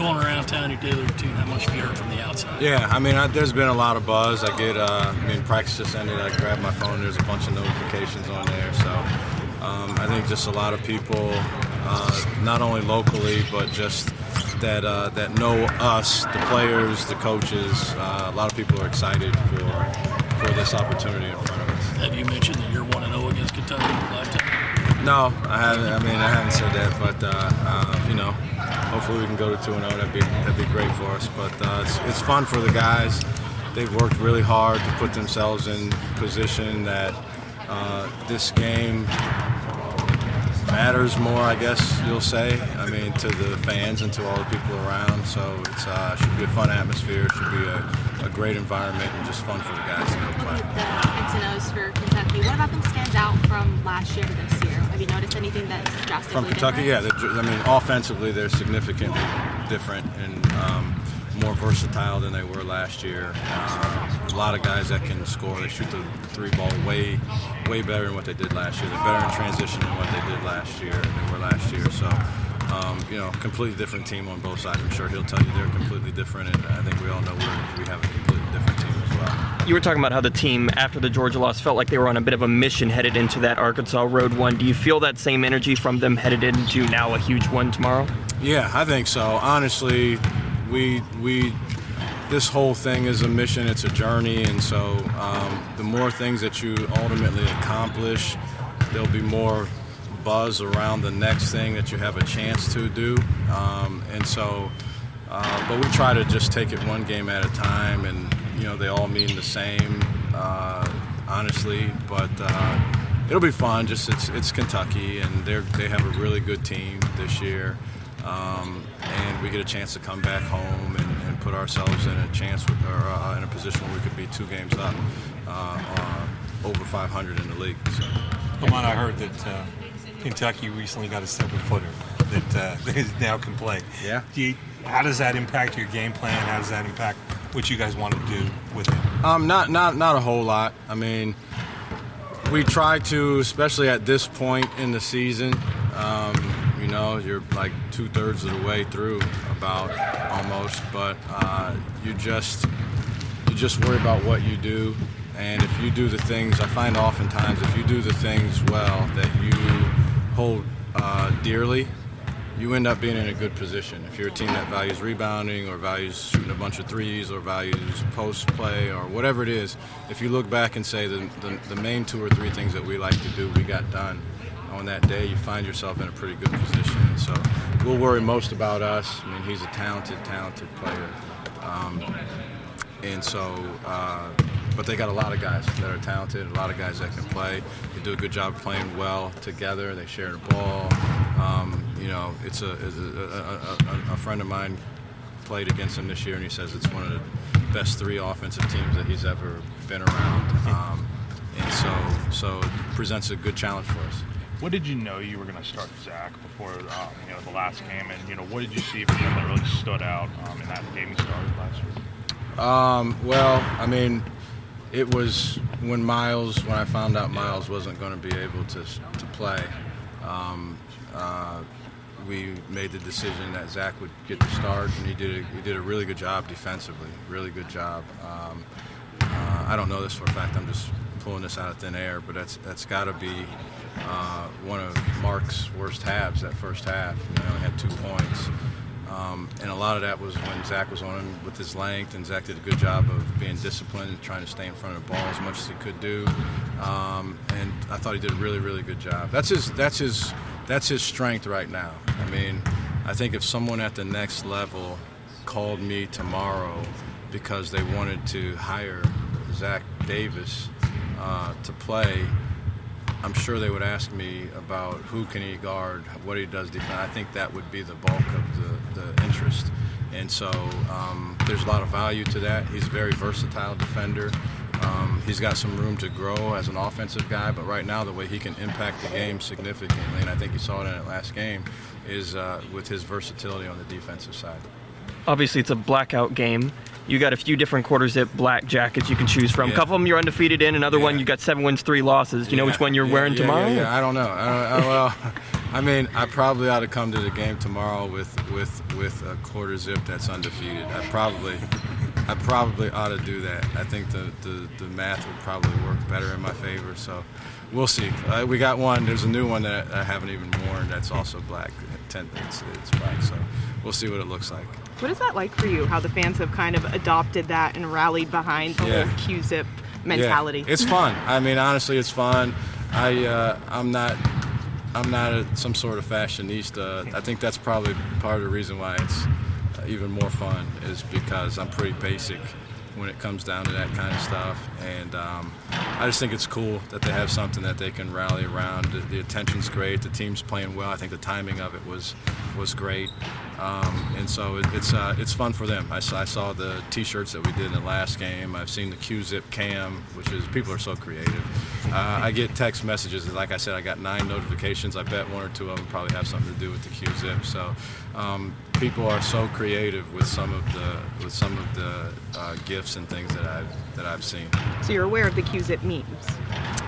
going around town, your daily routine, how much have you heard from the outside? Yeah, I mean, I, there's been a lot of buzz. I get, uh, I mean, practice just ended. I grab my phone. There's a bunch of notifications on there. So um, I think just a lot of people, uh, not only locally, but just that uh, that know us, the players, the coaches. Uh, a lot of people are excited for for this opportunity in front of us. Have you mentioned that you're one and zero against Kentucky? No, I haven't. I mean, I haven't said that, but uh, uh, you know, hopefully we can go to two and zero. That'd be that'd be great for us. But uh, it's it's fun for the guys. They've worked really hard to put themselves in position that uh, this game matters more, I guess you'll say. I mean, to the fans and to all the people around. So it's uh, should be a fun atmosphere. It should be a, a great environment and just fun for the guys to go play. The X and O's for Kentucky. What about them stands out from last year to this year? Have you noticed anything that's drastically From Kentucky, different? yeah. I mean, offensively, they're significantly different and um, more versatile than they were last year. Uh, a lot of guys that can score. They shoot the three ball way, way better than what they did last year. They're better in transition than what they did last year. Than they were last year. So, um, you know, completely different team on both sides. I'm sure he'll tell you they're completely different, and I think we all know we're, we have a completely different team as well. You were talking about how the team, after the Georgia loss, felt like they were on a bit of a mission headed into that Arkansas Road one. Do you feel that same energy from them headed into now a huge one tomorrow? Yeah, I think so. Honestly, we we this whole thing is a mission. It's a journey, and so um, the more things that you ultimately accomplish, there'll be more buzz around the next thing that you have a chance to do. Um, and so, uh, but we try to just take it one game at a time, and you know they all mean the same, uh, honestly. But uh, it'll be fun. Just it's it's Kentucky, and they they have a really good team this year, um, and we get a chance to come back home and, and put ourselves in a chance with, or uh, in a position where we could be two games up, uh, uh, over 500 in the league. So. Lamont, I heard that uh, Kentucky recently got a seven footer that uh, they now can play. Yeah. Do you, how does that impact your game plan? How does that impact what you guys want to do with it? Um, not not not a whole lot. I mean, we try to, especially at this point in the season. Um, you know, you're like two thirds of the way through, about almost, but uh, you just you just worry about what you do, and if you do the things, I find oftentimes if you do the things well that you hold uh, dearly, you end up being in a good position. If you're a team that values rebounding or values shooting a bunch of threes or values post play or whatever it is, if you look back and say the, the, the main two or three things that we like to do, we got done on that day, you find yourself in a pretty good position. So we'll worry most about us. I mean, he's a talented, talented player. Um, and so, uh, but they got a lot of guys that are talented, a lot of guys that can play. They do a good job playing well together. They share the ball. Um, you know, it's a, it's a, a, a, friend of mine played against him this year, and he says it's one of the best three offensive teams that he's ever been around. Um, and so, so it presents a good challenge for us. What did you know you were going to start Zach before um, you know the last game, and you know what did you see from him that really stood out um, in that game he started last week? Um, well, I mean, it was when Myles, when I found out Myles wasn't going to be able to to play. Um, uh, we made the decision that Zach would get the start, and he did a, he did a really good job defensively. Really good job. Um, uh, I don't know this for a fact. I'm just pulling this out of thin air, but that's that's got to be uh, one of Mark's worst halves. That first half, he only had two points. Um, and a lot of that was when Zach was on him with his length, and Zach did a good job of being disciplined and trying to stay in front of the ball as much as he could do. Um, and I thought he did a really, really good job. That's his, that's his, that's his strength right now. I mean, I think if someone at the next level called me tomorrow because they wanted to hire Zach Davis uh, to play, I'm sure they would ask me about who can he guard, what he does defend. I think that would be the bulk of the, the interest. And so um, there's a lot of value to that. He's a very versatile defender. Um, he's got some room to grow as an offensive guy, but right now the way he can impact the game significantly, and I think you saw it in that last game, is uh, with his versatility on the defensive side. Obviously, it's a blackout game. You got a few different quarter zip black jackets you can choose from. A Yeah. couple of them you're undefeated in. Another one Yeah. you got seven wins, three losses. Do you know which one you're wearing tomorrow? Yeah, I don't know. I I, well, I mean, I probably ought to come to the game tomorrow with with with a quarter zip that's undefeated. I probably, I probably ought to do that. I think the, the, the math would probably work better in my favor. So, we'll see. Uh, we got one. There's a new one that I haven't even worn. That's also black. Ten, it's, it's black. So, we'll see what it looks like. What is that like for you? How the fans have kind of adopted that and rallied behind the Yeah. whole Q-zip mentality? Yeah, it's fun. I mean, honestly, it's fun. I uh, I'm not I'm not a, some sort of fashionista. I think that's probably part of the reason why it's uh, even more fun is because I'm pretty basic when it comes down to that kind of stuff. And um, I just think it's cool that they have something that they can rally around. The, the attention's great. The team's playing well. I think the timing of it was was great. Um, and so it, it's uh, it's fun for them. I saw, I saw the T-shirts that we did in the last game. I've seen the Q-Zip cam, which is people are so creative. Uh, I get text messages. Like I said, I got nine notifications. I bet one or two of them probably have something to do with the Q-Zip. So um, people are so creative with some of the with some of the uh, gifts and things that I've that I've seen. So you're aware of the Q-zip memes.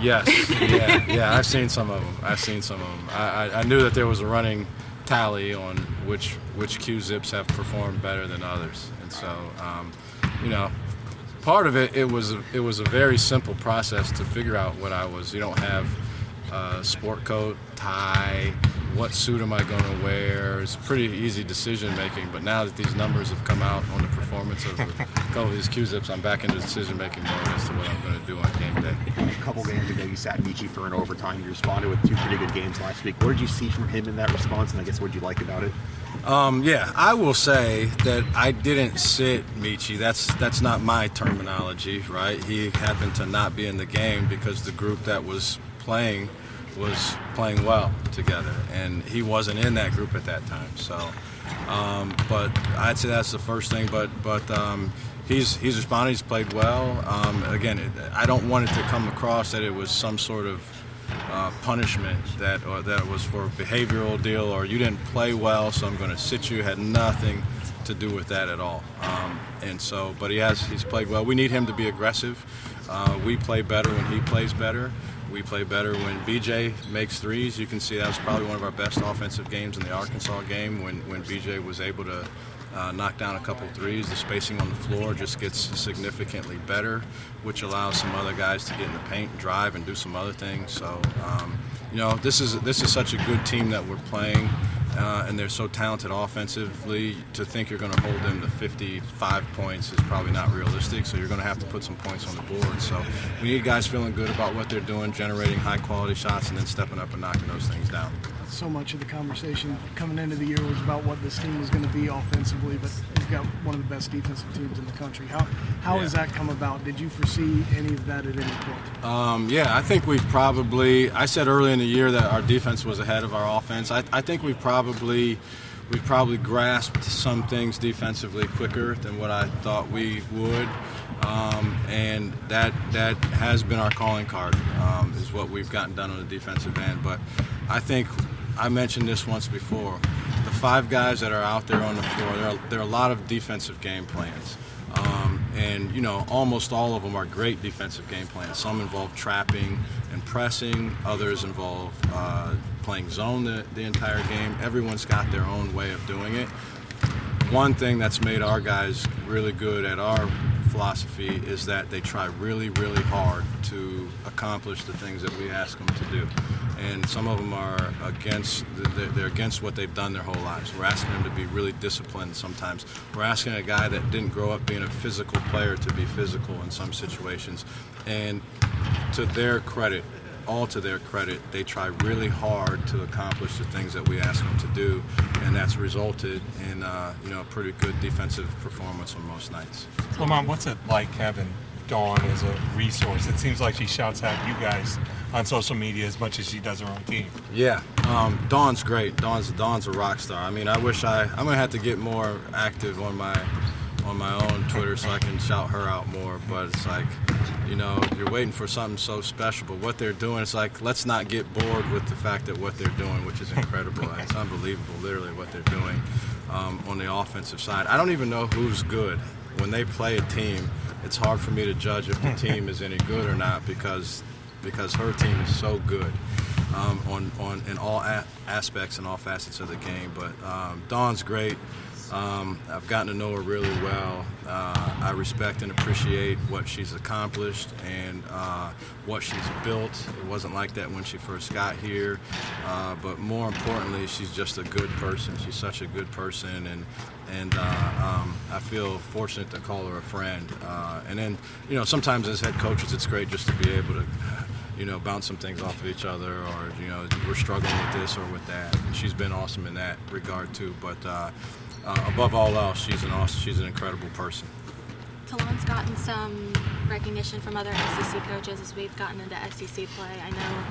Yes, yeah, yeah. I've seen some of them. I've seen some of them. I, I, I knew that there was a running tally on which which Q zips have performed better than others, and so um, you know, part of it it was it was a very simple process to figure out what I was. You don't have uh, sport coat, tie. What suit am I going to wear? It's pretty easy decision making. But now that these numbers have come out on the performance of a couple of these Q zips, I'm back into decision making mode as to what I'm going to do on game day. A couple games ago, you sat Meechie for an overtime. You responded with two pretty good games last week. What did you see from him in that response? And I guess what did you like about it? Um, yeah, I will say that I didn't sit Meechie. That's that's not my terminology, right? He happened to not be in the game because the group that was playing was playing well together, and he wasn't in that group at that time. So, um, but I'd say that's the first thing. But but um, he's he's responded. He's played well. Um, again, it, I don't want it to come across that it was some sort of uh, punishment that or that it was for a behavioral deal or you didn't play well, so I'm going to sit you. Had nothing to do with that at all. Um, and so, but he has he's played well. We need him to be aggressive. Uh, we play better when he plays better. We play better when BJ makes threes. You can see that was probably one of our best offensive games in the Arkansas game when, when BJ was able to uh, knock down a couple threes. The spacing on the floor just gets significantly better, which allows some other guys to get in the paint, and drive, and do some other things. So, um, you know, this is this is such a good team that we're playing, uh, and they're so talented offensively. To think you're going to hold them to 55 points is probably not realistic. So you're going to have to put some points on the board. So we need guys feeling good about what they're doing, generating high quality shots, and then stepping up and knocking those things down. so much of the conversation coming into the year was about what this team was going to be offensively, but you've got one of the best defensive teams in the country. How how has that come about? Did you foresee any of that at any point? Um, yeah, I think we've probably. I said early in the year that our defense was ahead of our offense. I, I think we've probably we've probably grasped some things defensively quicker than what I thought we would, um, and that that has been our calling card. Um, is what we've gotten done on the defensive end. But I think I mentioned this once before. The five guys that are out there on the floor, there are, there are a lot of defensive game plans. Um, and you know, almost all of them are great defensive game plans. Some involve trapping and pressing. Others involve uh, playing zone the, the entire game. Everyone's got their own way of doing it. One thing that's made our guys really good at our philosophy is that they try really, really hard to accomplish the things that we ask them to do. And some of them are against, they're against what they've done their whole lives. We're asking them to be really disciplined sometimes. We're asking a guy that didn't grow up being a physical player to be physical in some situations. And to their credit, all to their credit, they try really hard to accomplish the things that we ask them to do, and that's resulted in uh, you know a pretty good defensive performance on most nights. Lamont, what's it like having Dawn as a resource? It seems like she shouts at you guys on social media as much as she does her own team. Yeah, um, Dawn's great. Dawn's Dawn's a rock star. I mean, I wish I I'm gonna have to get more active on my on my own Twitter so I can shout her out more. But it's like, you know, you're waiting for something so special. But what they're doing, it's like let's not get bored with the fact that what they're doing, which is incredible. it's unbelievable, literally what they're doing um, on the offensive side. I don't even know who's good when they play a team, it's hard for me to judge if the team is any good or not because because her team is so good um, on on in all a- aspects and all facets of the game. But um, Dawn's great. Um, I've gotten to know her really well. Uh, I respect and appreciate what she's accomplished and uh, what she's built. It wasn't like that when she first got here, uh, but more importantly, she's just a good person. She's such a good person, and and uh, um, I feel fortunate to call her a friend. Uh, and then, you know, sometimes as head coaches, it's great just to be able to you know, bounce some things off of each other, or you know, we're struggling with this or with that. And she's been awesome in that regard too. But uh, uh, above all else, she's an awesome, she's an incredible person. Ta'Lon's gotten some recognition from other SEC coaches as we've gotten into SEC play. I know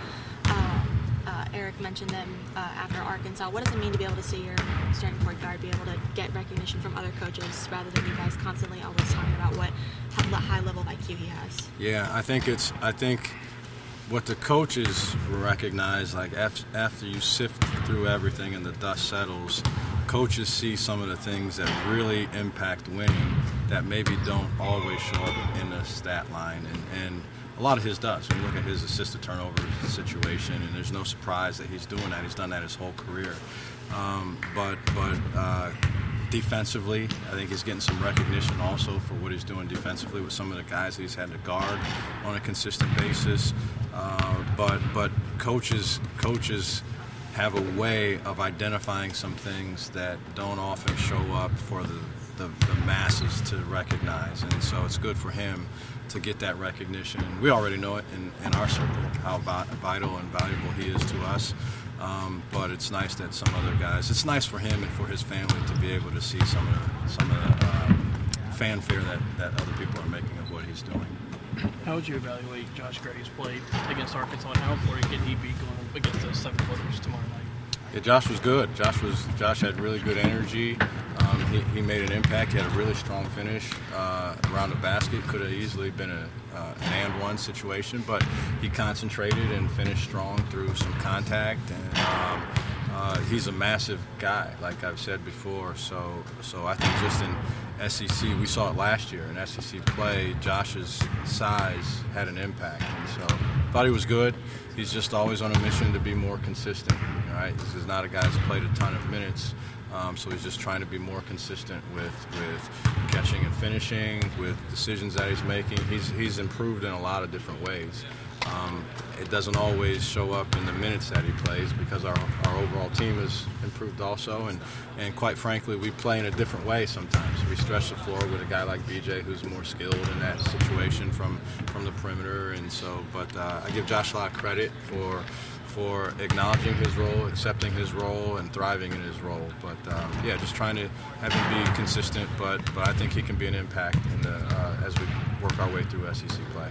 uh, uh, Eric mentioned them uh, after Arkansas. What does it mean to be able to see your starting point guard be able to get recognition from other coaches rather than you guys constantly always talking about what high level of IQ he has? Yeah, I think it's. I think what the coaches recognize, like after you sift through everything and the dust settles, coaches see some of the things that really impact winning that maybe don't always show up in the stat line, and, and a lot of his does. When you look at his assisted turnover situation, and there's no surprise that he's doing that. He's done that his whole career. Um, but but uh, defensively, I think he's getting some recognition also for what he's doing defensively with some of the guys that he's had to guard on a consistent basis. Uh, but but coaches coaches have a way of identifying some things that don't often show up for the, the, the masses to recognize. And so it's good for him to get that recognition. We already know it in, in our circle, how vital and valuable he is to us. Um, but it's nice that some other guys, it's nice for him and for his family to be able to see some of the, some of the uh, fanfare that, that other people are making of what he's doing. How would you evaluate Josh Grady's play against Arkansas, and how important can he be going against those seven footers tomorrow night? Yeah, Josh was good. Josh was Josh had really good energy. He, he made an impact. He had a really strong finish uh, around the basket. Could have easily been a, uh, an and one situation, but he concentrated and finished strong through some contact. And um, uh, he's a massive guy, like I've said before. So so I think just in SEC, we saw it last year in SEC play. Josh's size had an impact, and so thought he was good. He's just always on a mission to be more consistent. Right? This is not a guy that's played a ton of minutes. Um, so he's just trying to be more consistent with, with catching and finishing, with decisions that he's making. He's, he's improved in a lot of different ways. Um, it doesn't always show up in the minutes that he plays because our, our overall team has improved also. And, and quite frankly, we play in a different way sometimes. We stretch the floor with a guy like BJ who's more skilled in that situation from, from the perimeter. And so, but uh, I give Josh a lot of credit for for acknowledging his role, accepting his role, and thriving in his role. But um, yeah, just trying to have him be consistent. But but I think he can be an impact the, uh, as we work our way through SEC play.